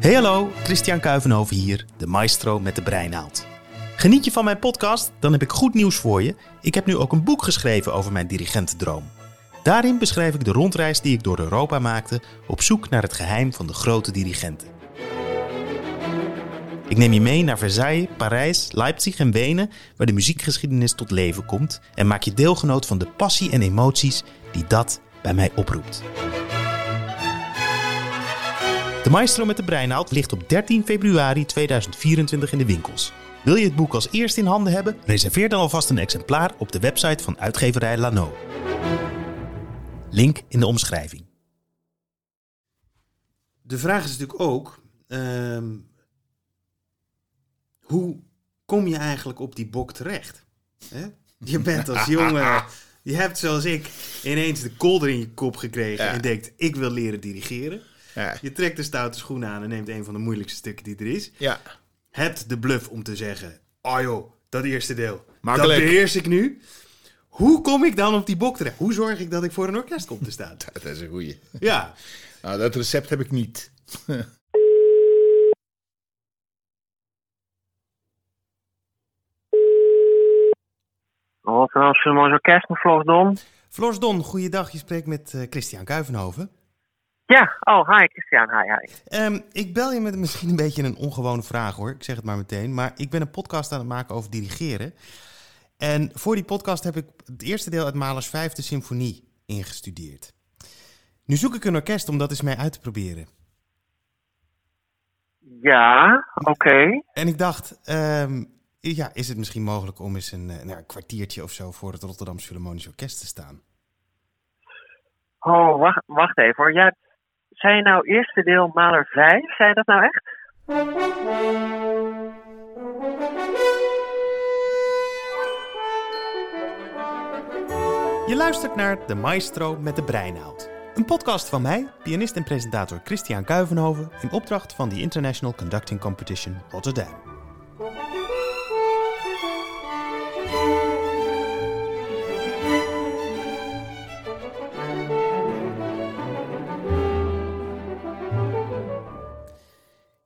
Hey hallo, Christian Kuivenhoven hier, de maestro met de breinaald. Geniet je van mijn podcast? Dan heb ik goed nieuws voor je. Ik heb nu ook een boek geschreven over mijn dirigentendroom. Daarin beschrijf ik de rondreis die ik door Europa maakte op zoek naar het geheim van de grote dirigenten. Ik neem je mee naar Versailles, Parijs, Leipzig en Wenen, waar de muziekgeschiedenis tot leven komt en maak je deelgenoot van de passie en emoties die dat bij mij oproept. De Maestro met de Breinaald ligt op 13 februari 2024 in de winkels. Wil je het boek als eerste in handen hebben? Reserveer dan alvast een exemplaar op de website van uitgeverij Lano. Link in de omschrijving. De vraag is natuurlijk ook: ehm, hoe kom je eigenlijk op die bok terecht? Hè? Je bent als jongen, je hebt zoals ik ineens de kolder in je kop gekregen Ja. en denkt: ik wil leren dirigeren. Ja. Je trekt de stoute schoenen aan en neemt een van de moeilijkste stukken die er is. ja. Hebt de bluff om te zeggen: oh joh, dat eerste deel, Makkelijk. dat beheers ik nu. Hoe kom ik dan op die bok terecht? Hoe zorg ik dat ik voor een orkest kom te staan? Dat is een goeie. Ja, Nou, dat recept heb ik niet. Rotterdam Philharmonisch Orkest met Floris Don. Floors Don, goeiedag. Je spreekt met eh, Christian Kuivenhoven. Ja, oh, hi Christian, hi, hi. Ehm, ik bel je met misschien een beetje een ongewone vraag hoor. Ik zeg het maar meteen. Maar ik ben een podcast aan het maken over dirigeren. En voor die podcast heb ik het eerste deel uit Mahlers Vijfde Symfonie ingestudeerd. Nu zoek ik een orkest om dat eens mee uit te proberen. Ja, oké. En ik dacht, ehm, ja, is het misschien mogelijk om eens een, eh, nou, een kwartiertje of zo voor het Rotterdamse Philharmonisch Orkest te staan? Oh, wacht, wacht even hoor. Ja, zei je nou eerste deel Maler 5? Zei je dat nou echt? Je luistert naar De Maestro met de Breinaald. Een podcast van mij, pianist en presentator Christian Kuivenhoven... in opdracht van de International Conducting Competition Rotterdam.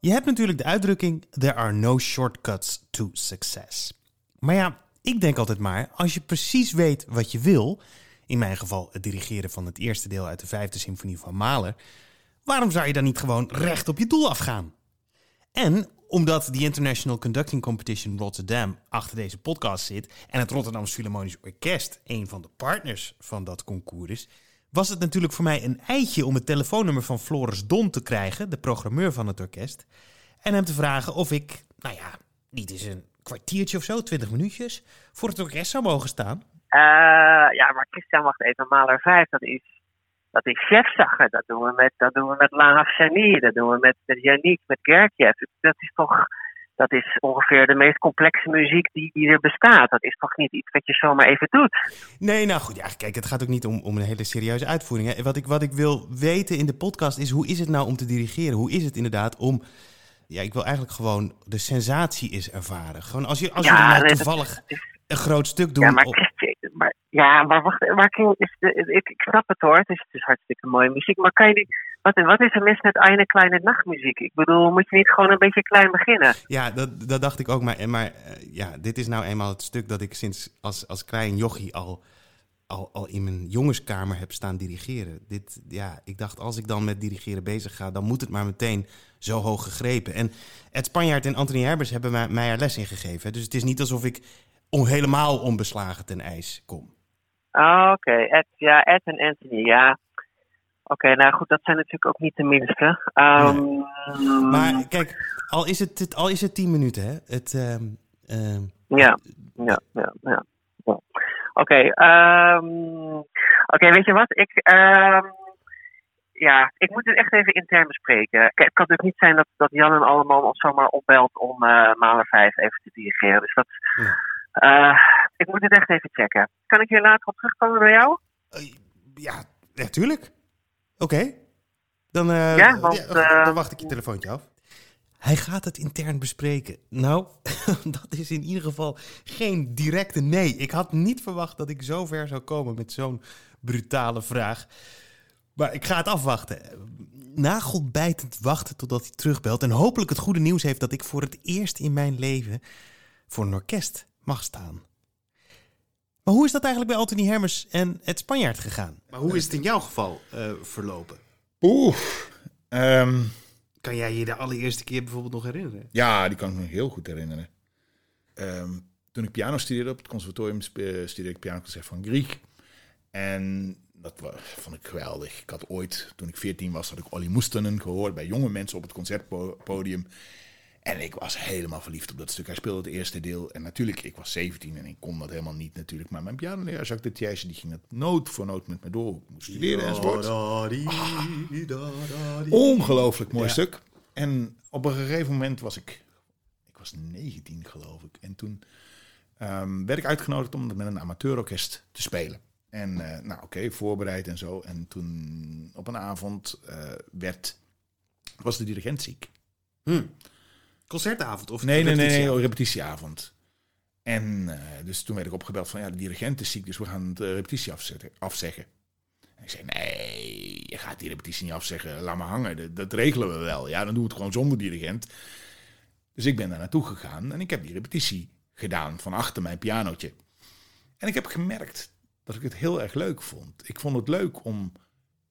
Je hebt natuurlijk de uitdrukking: There are no shortcuts to success. Maar ja, ik denk altijd maar, als je precies weet wat je wil, in mijn geval het dirigeren van het eerste deel uit de vijfde symfonie van Mahler, waarom zou je dan niet gewoon recht op je doel afgaan? En omdat de International Conducting Competition Rotterdam achter deze podcast zit en het Rotterdamse Philharmonisch Orkest een van de partners van dat concours is, was het natuurlijk voor mij een eitje om het telefoonnummer van Floris Don te krijgen, de programmeur van het orkest, en hem te vragen of ik, nou ja, niet eens een kwartiertje of zo, twintig minuutjes, voor het orkest zou mogen staan. Eh, ja, maar Christian, wacht even. Maler 5, dat is, dat is chefzagger. Dat doen we met, dat doen we met Laaf Chani. Dat doen we met, met Yannick, met Gertjev. Dat is toch, dat is ongeveer de meest complexe muziek die, die er bestaat. Dat is toch niet iets wat je zomaar even doet? Nee, nou goed, ja, kijk, het gaat ook niet om, om een hele serieuze uitvoering. Hè. Wat, ik, wat ik wil weten in de podcast is, hoe is het nou om te dirigeren? Hoe is het inderdaad om... Ja, ik wil eigenlijk gewoon de sensatie is ervaren. Gewoon als je, als Ja, jullie nou nee, toevallig dat een groot stuk doen... Ja, maar, op- maar, ja, maar wacht, je, de, ik, ik snap het hoor, het is, het is hartstikke mooie muziek, maar kan je niet, wat, wat is er mis met eine kleine nachtmuziek? Ik bedoel, moet je niet gewoon een beetje klein beginnen? Ja, dat, dat dacht ik ook. Maar, maar eh, ja, dit is nou eenmaal het stuk dat ik sinds als, als klein jochie al, al, al in mijn jongenskamer heb staan dirigeren. Dit, ja, ik dacht, als ik dan met dirigeren bezig ga, dan moet het maar meteen zo hoog gegrepen. En Ed Spanjaard en Anthony Herbers hebben mij, mij er les in gegeven. Dus het is niet alsof ik on, helemaal onbeslagen ten ijs kom. Ah, Oké, Ed, ja, Ed en Anthony, ja. Oké, nou goed, dat zijn natuurlijk ook niet de minste. Ehm, Maar kijk, al is het, al is het tien minuten, hè. Het, ehm, ehm, Ja, ja, ja, ja. ja. Oké, oké, weet je wat? Ik, ja, ik moet het echt even intern bespreken. Kijk, het kan natuurlijk niet zijn dat, dat Jan en allemaal ons zomaar opbelt om Maler 5 even te dirigeren. Dus dat, Ja. eh, ik moet het echt even checken. Kan ik hier later op terugkomen bij jou? Eh, ja, natuurlijk. Oké. Dan, eh, Ja, want, eh, dan wacht ik je telefoontje af. Hij gaat het intern bespreken. Nou, dat is in ieder geval geen directe nee. Ik had niet verwacht dat ik zo ver zou komen met zo'n brutale vraag. Maar ik ga het afwachten. Nagelbijtend wachten totdat hij terugbelt. En hopelijk het goede nieuws heeft dat ik voor het eerst in mijn leven voor een orkest mag staan. Maar hoe is dat eigenlijk bij Anthony Hermers en het Spanjaard gegaan? Maar hoe is het in jouw geval eh, verlopen? Oeh. ehm, Kan jij je de allereerste keer bijvoorbeeld nog herinneren? ja, die kan ik me heel goed herinneren. Ehm, toen ik piano studeerde op het conservatorium, spe- studeerde ik pianoconcert van Griek. En dat wa- vond ik geweldig. Ik had ooit, toen ik 14 was, had ik Olly Moestenen gehoord bij jonge mensen op het concertpodium. En ik was helemaal verliefd op dat stuk. Hij speelde het eerste deel. En natuurlijk, ik was 17 en ik kon dat helemaal niet natuurlijk. Maar mijn pianoleraar, Jacques de Thijssen, die ging het noot voor noot met me door. Ik moest studeren enzovoort. Ongelooflijk mooi Ja. stuk. En op een gegeven moment was ik, ik was 19 geloof ik. En toen ehm, werd ik uitgenodigd om met een amateurorkest te spelen. En eh, nou oké, voorbereid en zo. En toen op een avond eh, werd, was de dirigent ziek. Hm. Concertavond of Nee, nee, nee, nee, repetitieavond? repetitieavond. En eh, dus toen werd ik opgebeld van ja, de dirigent is ziek, dus we gaan de repetitie afzetten, afzeggen. En ik zei, nee, je gaat die repetitie niet afzeggen, laat maar hangen, dat, dat regelen we wel. Ja, dan doen we het gewoon zonder dirigent. Dus ik ben daar naartoe gegaan en ik heb die repetitie gedaan van achter mijn pianootje. En ik heb gemerkt dat ik het heel erg leuk vond. Ik vond het leuk om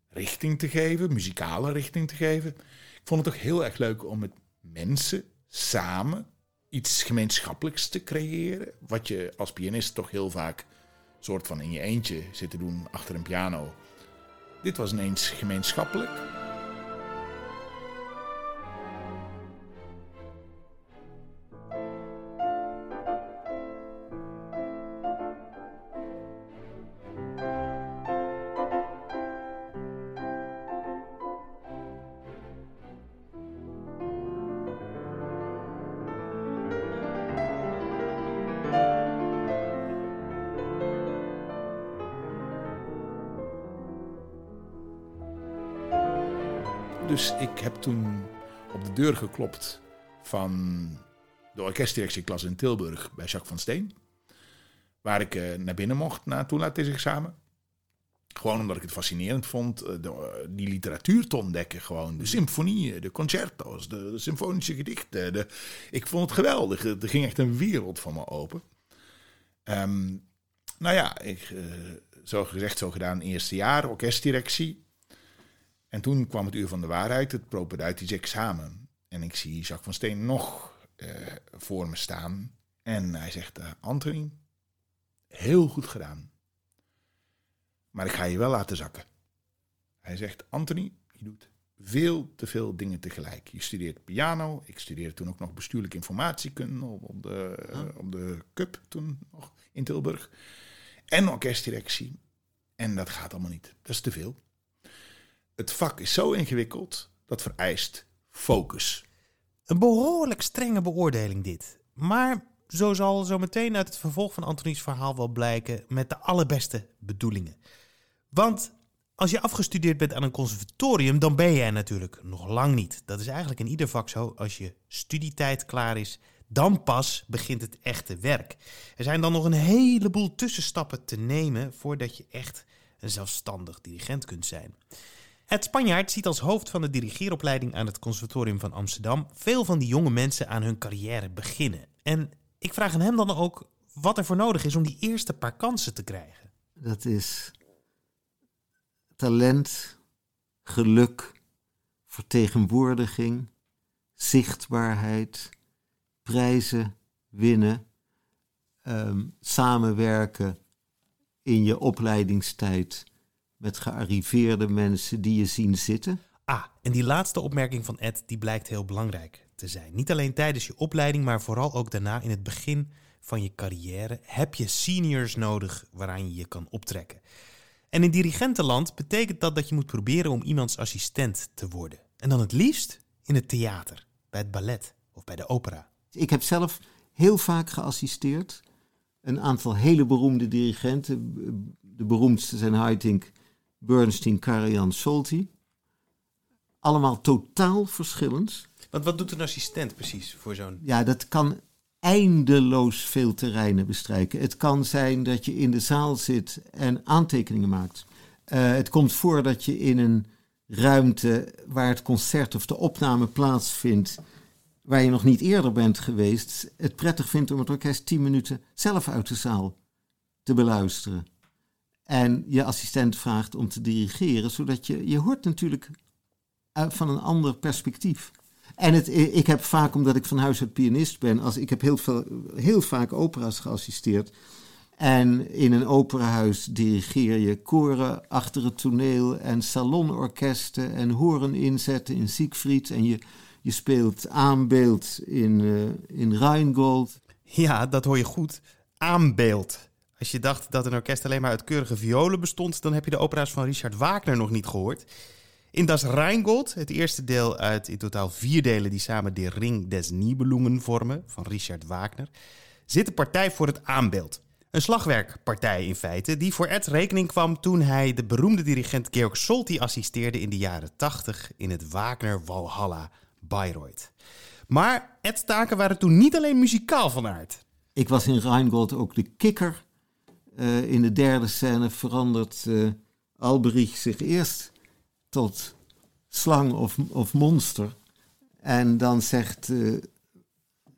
richting te geven, muzikale richting te geven. Ik vond het ook heel erg leuk om met mensen samen iets gemeenschappelijks te creëren. Wat je als pianist toch heel vaak soort van in je eentje zit te doen achter een piano. Dit was ineens gemeenschappelijk. Ik heb toen op de deur geklopt van de orkestdirectieklas in Tilburg bij Jacques van Steen. Waar ik eh, naar binnen mocht na toelatingsexamen. Gewoon omdat ik het fascinerend vond eh, de, die literatuur te ontdekken. Gewoon de symfonieën, de concerto's, de, symfonische gedichten. Ik vond het geweldig. Er ging echt een wereld voor me open. Ehm, nou ja, ik, eh, zo gezegd, zo gedaan, eerste jaar, orkestdirectie. En toen kwam het uur van de waarheid, het propedeutisch examen. En ik zie Jacques van Steen nog eh, voor me staan. En hij zegt, eh, Anthony, heel goed gedaan. Maar ik ga je wel laten zakken. Hij zegt, Anthony, je doet veel te veel dingen tegelijk. Je studeert piano. Ik studeerde toen ook nog bestuurlijke informatiekunde op, op, de, op de CUP toen nog in Tilburg. En orkestdirectie. En dat gaat allemaal niet. Dat is te veel. Het vak is zo ingewikkeld, dat vereist focus. Een behoorlijk strenge beoordeling dit. Maar zo zal zo meteen uit het vervolg van Antonies verhaal wel blijken met de allerbeste bedoelingen. Want als je afgestudeerd bent aan een conservatorium, dan ben er natuurlijk nog lang niet. Dat is eigenlijk in ieder vak zo. Als je studietijd klaar is, dan pas begint het echte werk. Er zijn dan nog een heleboel tussenstappen te nemen voordat je echt een zelfstandig dirigent kunt zijn. Het Spanjaard ziet als hoofd van de dirigeeropleiding aan het Conservatorium van Amsterdam veel van die jonge mensen aan hun carrière beginnen. En ik vraag aan hem dan ook wat er voor nodig is om die eerste paar kansen te krijgen. Dat is talent, geluk, vertegenwoordiging, zichtbaarheid, prijzen winnen, ehm, samenwerken in je opleidingstijd met gearriveerde mensen die je zien zitten. Ah, en die laatste opmerking van Ed die blijkt heel belangrijk te zijn. Niet alleen tijdens je opleiding, maar vooral ook daarna in het begin van je carrière heb je seniors nodig waaraan je je kan optrekken. En in dirigentenland betekent dat dat je moet proberen om iemands assistent te worden. En dan het liefst in het theater, bij het ballet of bij de opera. Ik heb zelf heel vaak geassisteerd. Een aantal hele beroemde dirigenten. De beroemdste zijn Haitink, Bernstein, Karajan, Solti. Allemaal totaal verschillend. Want wat doet een assistent precies voor zo'n... Ja, dat kan eindeloos veel terreinen bestrijken. Het kan zijn dat je in de zaal zit en aantekeningen maakt. Eh, het komt voor dat je in een ruimte waar het concert of de opname plaatsvindt, waar je nog niet eerder bent geweest, het prettig vindt om het orkest tien minuten zelf uit de zaal te beluisteren. En je assistent vraagt om te dirigeren, zodat je, je hoort natuurlijk uit van een ander perspectief. En het, ik heb vaak, omdat ik van huis uit pianist ben, als, ik heb heel, veel, heel vaak opera's geassisteerd. En in een operahuis dirigeer je koren achter het toneel en salonorkesten en horen inzetten in Siegfried. En je, je speelt aanbeeld in, uh, in Rheingold. Ja, dat hoor je goed. Aanbeeld. Als je dacht dat een orkest alleen maar uit keurige violen bestond, dan heb je de opera's van Richard Wagner nog niet gehoord. In Das Rheingold, het eerste deel uit in totaal vier delen die samen de Ring des Nibelungen vormen, van Richard Wagner, zit de partij voor het aanbeeld. Een slagwerkpartij in feite, die voor Ed rekening kwam toen hij de beroemde dirigent Georg Solti assisteerde in de jaren 80 in het Wagner Walhalla Bayreuth. Maar Ed's taken waren toen niet alleen muzikaal van aard. Ik was in Rheingold ook de kikker. Uh, in de derde scène verandert uh, Alberich zich eerst tot slang of, of monster. En dan zegt uh,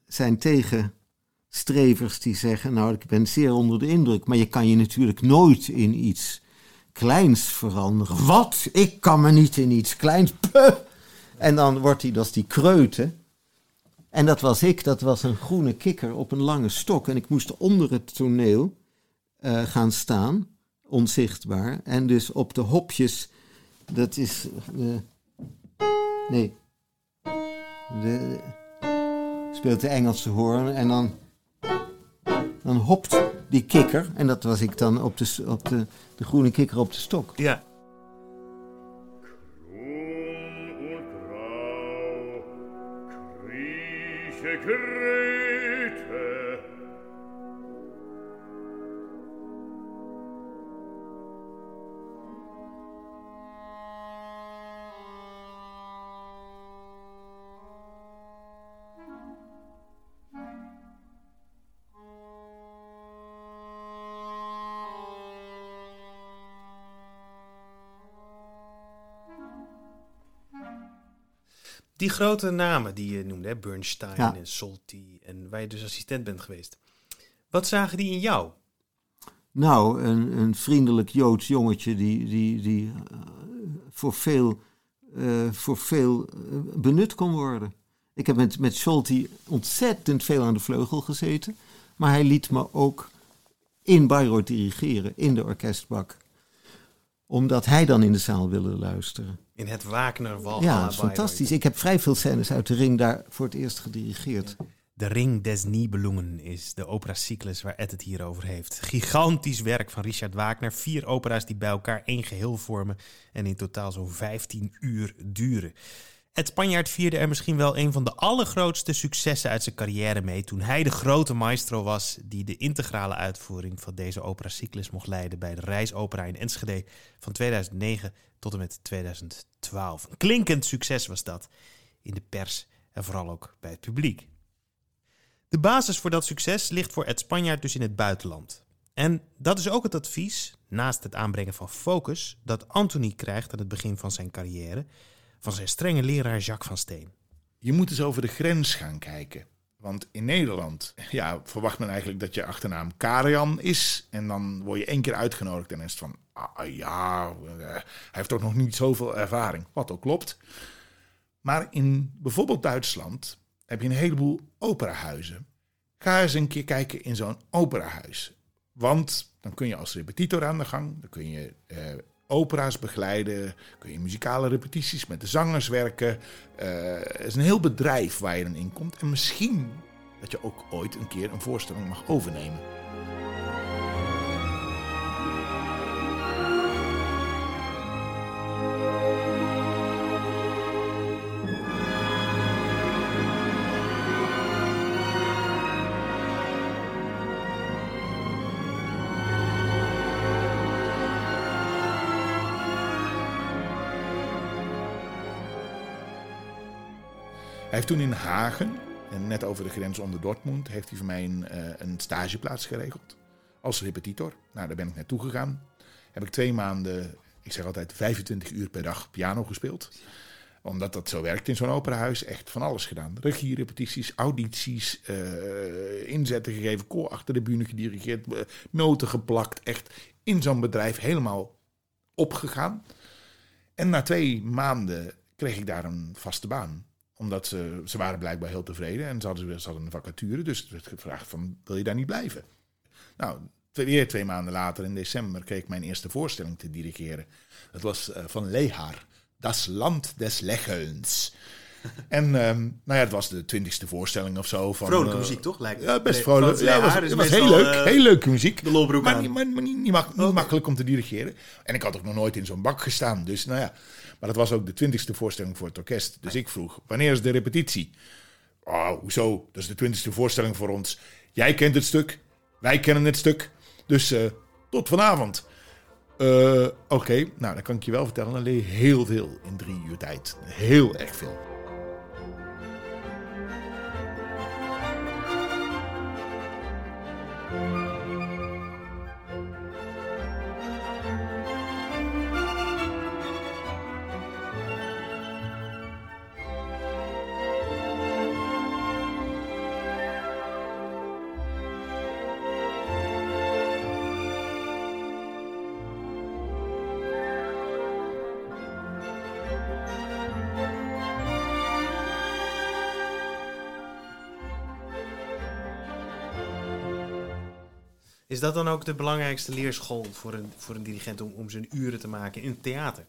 zijn tegenstrevers die zeggen, nou ik ben zeer onder de indruk, maar je kan je natuurlijk nooit in iets kleins veranderen. Wat? Ik kan me niet in iets kleins. En dan wordt hij, is die kreuten. En dat was ik, dat was een groene kikker op een lange stok. En ik moest onder het toneel uh, gaan staan, onzichtbaar. En dus op de hopjes, dat is. Uh, nee. De, speelt de Engelse hoorn en dan. Dan hopt die kikker, en dat was ik dan op de, op de, de groene kikker op de stok. Ja. Die grote namen die je noemde, hè? Bernstein en Solti, en waar je dus assistent bent geweest. Wat zagen die in jou? Nou, een, een vriendelijk Joods jongetje die, die, die uh, voor veel, uh, voor veel uh, benut kon worden. Ik heb met, met Solti ontzettend veel aan de vleugel gezeten. Maar hij liet me ook in Bayreuth dirigeren, in de orkestbak. Omdat hij dan in de zaal wilde luisteren. In het Wagner Walhalla Ja, fantastisch. Ik heb vrij veel scènes uit de ring daar voor het eerst gedirigeerd. De Ring des Nibelungen is de operacyclus waar Ed het hier over heeft. Gigantisch werk van Richard Wagner. Vier opera's die bij elkaar één geheel vormen en in totaal zo'n 15 uur duren. Ed Spanjaard vierde er misschien wel een van de allergrootste successen uit zijn carrière mee toen hij de grote maestro was die de integrale uitvoering van deze operacyclus mocht leiden bij de Reisopera in Enschede van 2009 tot en met 2012. Een klinkend succes was dat in de pers en vooral ook bij het publiek. De basis voor dat succes ligt voor Ed Spanjaard dus in het buitenland. En dat is ook het advies, naast het aanbrengen van focus, dat Anthony krijgt aan het begin van zijn carrière van zijn strenge leraar Jacques van Steen. Je moet eens over de grens gaan kijken. Want in Nederland ja, verwacht men eigenlijk dat je achternaam Karian is. En dan word je één keer uitgenodigd en is het van... Ah, ja, hij heeft toch nog niet zoveel ervaring. Wat ook klopt. Maar in bijvoorbeeld Duitsland heb je een heleboel operahuizen. Ga eens een keer kijken in zo'n operahuis. Want dan kun je als repetitor aan de gang. Dan kun je eh, opera's begeleiden. Kun je muzikale repetities met de zangers werken. Uh, het is een heel bedrijf waar je dan in komt. En misschien dat je ook ooit een keer een voorstelling mag overnemen. In Hagen, en net over de grens onder Dortmund, heeft hij voor mij een, uh, een stageplaats geregeld. Als repetitor. Nou, daar ben ik naartoe gegaan. Heb ik twee maanden ik zeg altijd 25 uur per dag piano gespeeld. Omdat dat zo werkt in zo'n operahuis. Echt van alles gedaan. Regie, repetities, audities, eh, inzetten gegeven, koor achter de bühne gedirigeerd, eh, noten geplakt. Echt in zo'n bedrijf helemaal opgegaan. En na twee maanden kreeg ik daar een vaste baan omdat ze, ze waren blijkbaar heel tevreden en ze hadden, ze hadden een vacature. Dus het werd gevraagd van, wil je daar niet blijven? Nou, weer twee maanden later, in december, kreeg ik mijn eerste voorstelling te dirigeren. Dat was eh, van Lehar, Das Land des Lächelns. en ehm, nou ja, het was de twintigste voorstelling of zo. Van, Vrolijke eh, muziek, toch? Lijkt Ja, best vrolijk. Ja, het was, het heel leuk. eh, heel leuke muziek. de lolbroek maar niet, maar, maar niet, niet, mak- niet makkelijk om te dirigeren. En ik had ook nog nooit in zo'n bak gestaan. Dus nou ja. Maar dat was ook de twintigste voorstelling voor het orkest. Dus ik vroeg, wanneer is de repetitie? Oh, hoezo? Dat is de twintigste voorstelling voor ons. Jij kent het stuk. Wij kennen het stuk. Dus eh, tot vanavond. Eh, Oké, nou dan kan ik je wel vertellen. Er leer je heel veel in drie uur tijd. Heel erg veel. Dat dan ook de belangrijkste leerschool voor een, voor een dirigent om, om zijn uren te maken in het theater?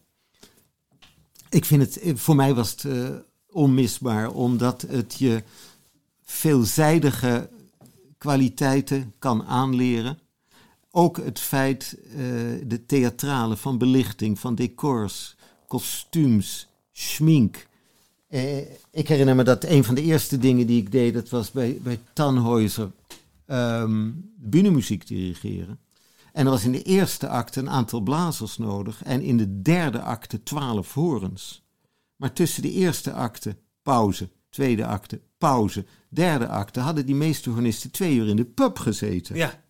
Ik vind het, eh, voor mij was het eh, onmisbaar, omdat het je veelzijdige kwaliteiten kan aanleren. Ook het feit, eh, de theatrale van belichting, van decors, kostuums, schmink. Ik herinner me dat een van de eerste dingen die ik deed, dat was bij, bij Tannhäuser, ehm bühnenmuziek dirigeren. En er was in de eerste acte een aantal blazers nodig en in de derde acte twaalf horens. Maar tussen de eerste acte pauze, tweede acte pauze, derde acte hadden die meeste hornisten twee uur in de pub gezeten. Ja,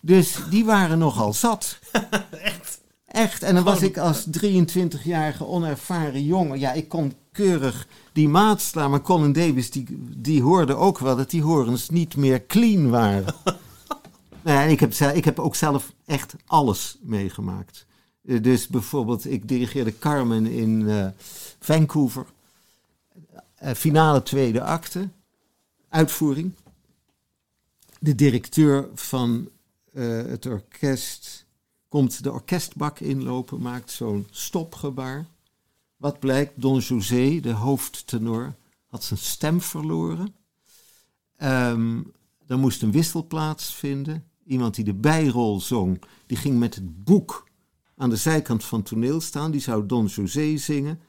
Dus die waren nogal zat. echt. Echt. En dan was ik als 23-jarige onervaren jongen. Ja, ik kon keurig die maat slaan. Maar Colin Davis, die, die hoorde ook wel dat die horens niet meer clean waren. nou ja, en ik heb, ik heb ook zelf echt alles meegemaakt. Eh, Dus bijvoorbeeld, ik dirigeerde Carmen in eh, Vancouver. Eh, finale tweede acte. Uitvoering. De directeur van het orkest komt de orkestbak inlopen, maakt zo'n stopgebaar. Wat blijkt, Don José, de hoofdtenor, had zijn stem verloren. Ehm, er moest een wissel plaatsvinden. Iemand die de bijrol zong, die ging met het boek aan de zijkant van het toneel staan. Die zou Don José zingen.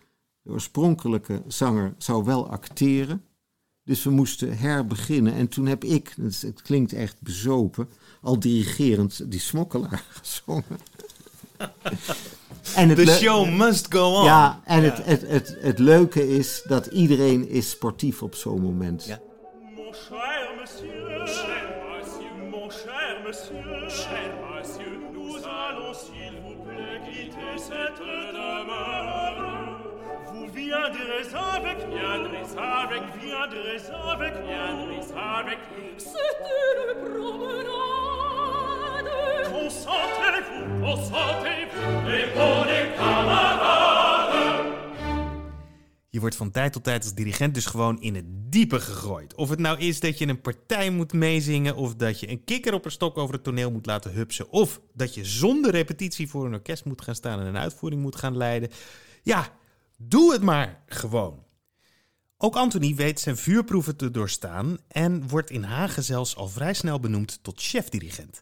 De oorspronkelijke zanger zou wel acteren. Dus we moesten herbeginnen. En toen heb ik, is- het klinkt echt bezopen, al dirigerend die smokkelaar gezongen. en het The show must go on. Ja, en Het, het, het, het leuke is dat iedereen is sportief op zo'n moment. Ja. Mon cher monsieur, cher monsieur, mon cher monsieur, cher monsieur, nous allons s'il vous plaît quitter cette demeure. Vous viendrez avec, viendrez avec, viendrez avec, viendrez avec. C'est une promenade. Je wordt van tijd tot tijd als dirigent dus gewoon in het diepe gegooid. Of het nou is dat je een partij moet meezingen, of dat je een kikker op een stok over het toneel moet laten hupsen, of dat je zonder repetitie voor een orkest moet gaan staan en een uitvoering moet gaan leiden. Ja, doe het maar gewoon. Ook Anthony weet zijn vuurproeven te doorstaan en wordt in Hagen zelfs al vrij snel benoemd tot chefdirigent.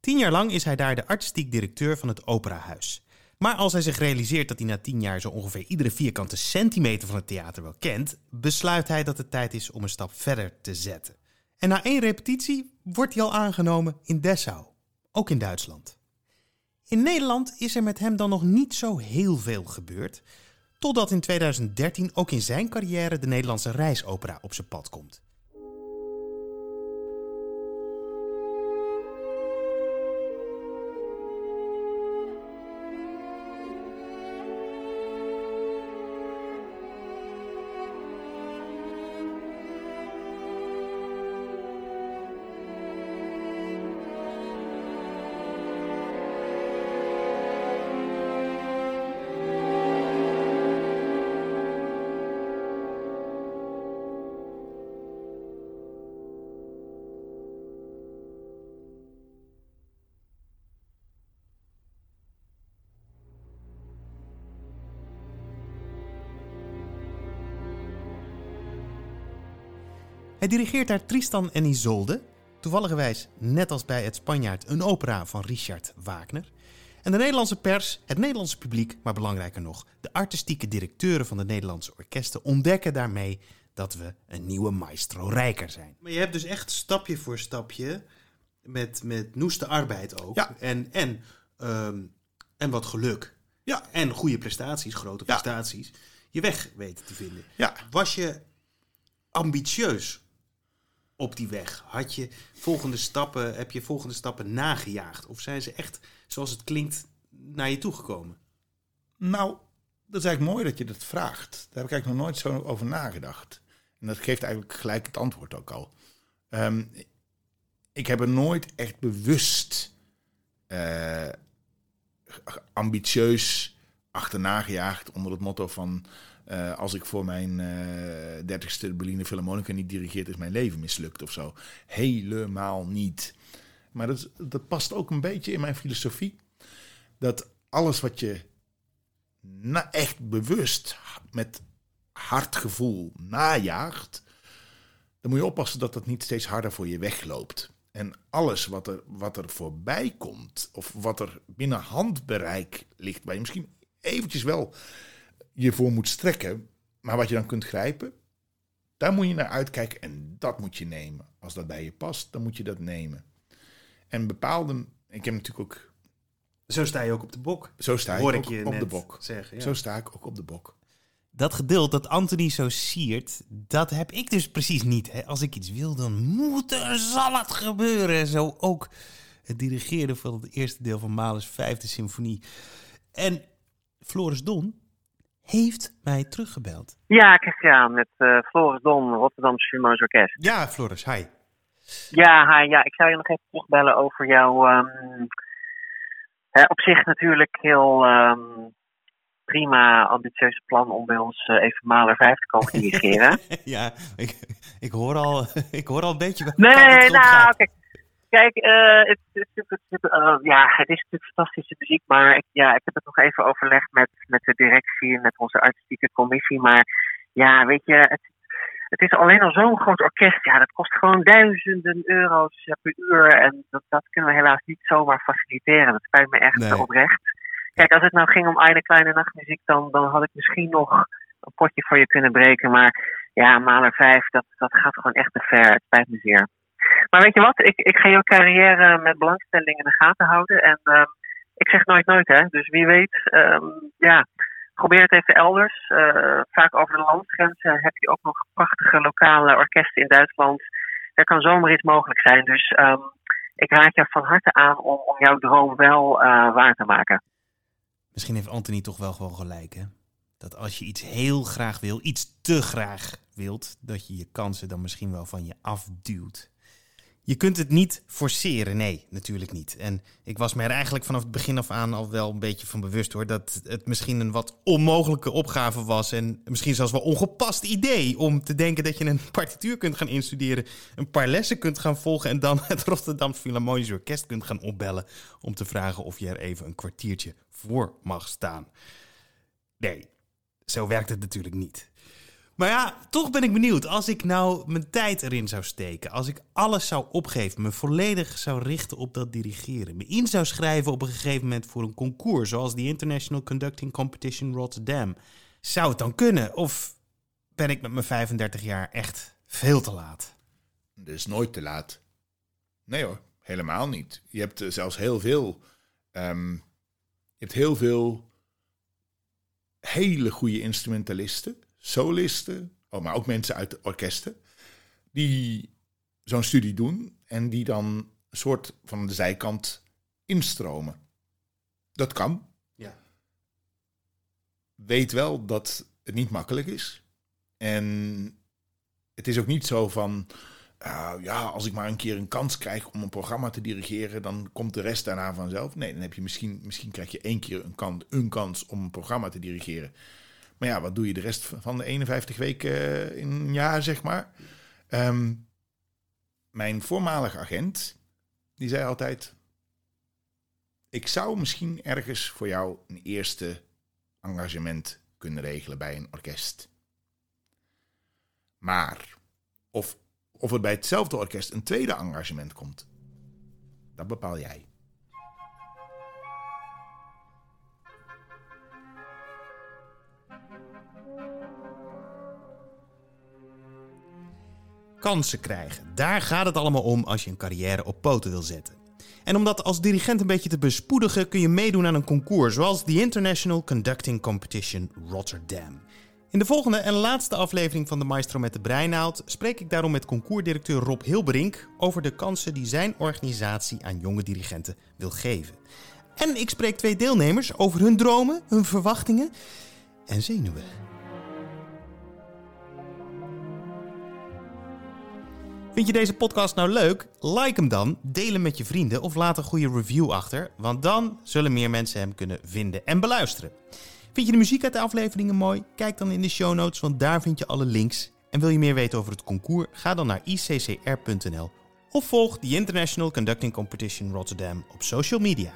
Tien jaar lang is hij daar de artistiek directeur van het Operahuis. Maar als hij zich realiseert dat hij na tien jaar zo ongeveer iedere vierkante centimeter van het theater wel kent, besluit hij dat het tijd is om een stap verder te zetten. En na één repetitie wordt hij al aangenomen in Dessau, ook in Duitsland. In Nederland is er met hem dan nog niet zo heel veel gebeurd, totdat in 2013 ook in zijn carrière de Nederlandse reisopera op zijn pad komt. Hij dirigeert daar Tristan en Isolde, toevalligerwijs net als bij Het Spanjaard een opera van Richard Wagner. En de Nederlandse pers, het Nederlandse publiek, maar belangrijker nog, de artistieke directeuren van de Nederlandse orkesten ontdekken daarmee dat we een nieuwe maestro rijker zijn. Maar je hebt dus echt stapje voor stapje, met, met noeste arbeid ook. Ja. En, en, ehm, en wat geluk. Ja. En goede prestaties, grote Ja. prestaties. Je weg weten te vinden. Ja. Was je ambitieus op die weg? Had je volgende stappen, heb je volgende stappen nagejaagd? Of zijn ze echt, zoals het klinkt, naar je toegekomen? Nou, dat is eigenlijk mooi dat je dat vraagt. Daar heb ik eigenlijk nog nooit zo over nagedacht. En dat geeft eigenlijk gelijk het antwoord ook al. Ehm, ik heb er nooit echt bewust eh, ambitieus achterna gejaagd onder het motto van... eh, als ik voor mijn eh dertigste de Berliner Philharmonica niet dirigeert, is mijn leven mislukt of zo. Helemaal niet. Maar dat, dat past ook een beetje in mijn filosofie. Dat alles wat je na, echt bewust met hard gevoel najaagt, dan moet je oppassen dat dat niet steeds harder voor je wegloopt. En alles wat er, wat er voorbij komt, of wat er binnen handbereik ligt, waar je misschien eventjes wel je voor moet strekken, maar wat je dan kunt grijpen, daar moet je naar uitkijken en dat moet je nemen. Als dat bij je past, dan moet je dat nemen. En bepaalde, ik heb natuurlijk ook, Zo sta je ook op de bok. zo sta ik Hoor ook ik je op net de bok. zeggen. Ja. Zo sta ik ook op de bok. Dat geduld dat Anthony zo siert, dat heb ik dus precies niet. Hè. Als ik iets wil, dan moet er, zal het gebeuren. Zo ook het dirigeren van het eerste deel van Mahler's vijfde symfonie. En Floris Don heeft mij teruggebeld. Ja, Christian, met eh, Floris Don, Rotterdamse Philharmonisch Orkest. Ja, Floris, hi. Ja, hi, ja, ik zou je nog even terugbellen over jouw ehm, hè, op zich natuurlijk heel ehm, prima ambitieuze plan om bij ons eh, even Maler 5 te komen dirigeren. ja, ik, ik, hoor al, ik hoor al een beetje nee, nou, kijk, kijk eh, het, het, eh, ja, het is natuurlijk fantastische muziek, maar ik, ja, ik heb het nog even overlegd met, met de directie en met onze artistieke commissie. Maar ja, weet je, het, het is alleen al zo'n groot orkest. Ja, dat kost gewoon duizenden euro's per uur. En dat, dat kunnen we helaas niet zomaar faciliteren. Dat spijt me echt Nee. oprecht. Kijk, als het nou ging om Eine Kleine Nachtmuziek, dan, dan had ik misschien nog een potje voor je kunnen breken. Maar ja, Maler 5, dat, dat gaat gewoon echt te ver. Het spijt me zeer. Maar weet je wat? Ik, ik ga jouw carrière met belangstelling in de gaten houden. En ehm, ik zeg nooit nooit, hè. Dus wie weet, ehm, ja, probeer het even elders. Eh, vaak over de landsgrenzen heb je ook nog prachtige lokale orkesten in Duitsland. Er kan zomaar iets mogelijk zijn. Dus ehm, ik raad je van harte aan om, om jouw droom wel eh, waar te maken. Misschien heeft Anthony toch wel gewoon gelijk, hè? Dat als je iets heel graag wil, iets te graag wilt, dat je je kansen dan misschien wel van je afduwt. Je kunt het niet forceren, nee, natuurlijk niet. En ik was me er eigenlijk vanaf het begin af aan al wel een beetje van bewust hoor, dat het misschien een wat onmogelijke opgave was en misschien zelfs wel ongepast idee om te denken dat je een partituur kunt gaan instuderen, een paar lessen kunt gaan volgen en dan het Rotterdam Philharmonisch Orkest kunt gaan opbellen om te vragen of je er even een kwartiertje voor mag staan. Nee, zo werkt het natuurlijk niet. Maar ja, toch ben ik benieuwd. Als ik nou mijn tijd erin zou steken, als ik alles zou opgeven, me volledig zou richten op dat dirigeren, me in zou schrijven op een gegeven moment voor een concours, zoals de International Conducting Competition Rotterdam, zou het dan kunnen? Of ben ik met mijn 35 jaar echt veel te laat? Het is nooit te laat. Nee hoor, helemaal niet. Je hebt eh, zelfs heel veel. ehm, je hebt heel veel hele goede instrumentalisten, solisten, oh, maar ook mensen uit de orkesten, die zo'n studie doen en die dan een soort van de zijkant instromen. Dat kan. Ja. Weet wel dat het niet makkelijk is. En het is ook niet zo van, uh, ja, als ik maar een keer een kans krijg om een programma te dirigeren, dan komt de rest daarna vanzelf. Nee, dan heb je misschien, misschien krijg je één keer een kans, een kans om een programma te dirigeren. Maar ja, wat doe je de rest van de 51 weken uh, in een jaar, zeg maar? Um, mijn voormalige agent, die zei altijd, ik zou misschien ergens voor jou een eerste engagement kunnen regelen bij een orkest. Maar of Of er bij hetzelfde orkest een tweede engagement komt, dat bepaal jij. Kansen krijgen. Daar gaat het allemaal om als je een carrière op poten wil zetten. En om dat als dirigent een beetje te bespoedigen, kun je meedoen aan een concours, zoals de International Conducting Competition Rotterdam. In de volgende en laatste aflevering van de Maestro met de Breinaald spreek ik daarom met concoursdirecteur Rob Hilberink over de kansen die zijn organisatie aan jonge dirigenten wil geven. En ik spreek twee deelnemers over hun dromen, hun verwachtingen en zenuwen. Vind je deze podcast nou leuk? Like hem dan, deel hem met je vrienden of laat een goede review achter, want dan zullen meer mensen hem kunnen vinden en beluisteren. Vind je de muziek uit de afleveringen mooi? Kijk dan in de show notes, want daar vind je alle links. En wil je meer weten over het concours? Ga dan naar iccr.nl of volg de International Conducting Competition Rotterdam op social media.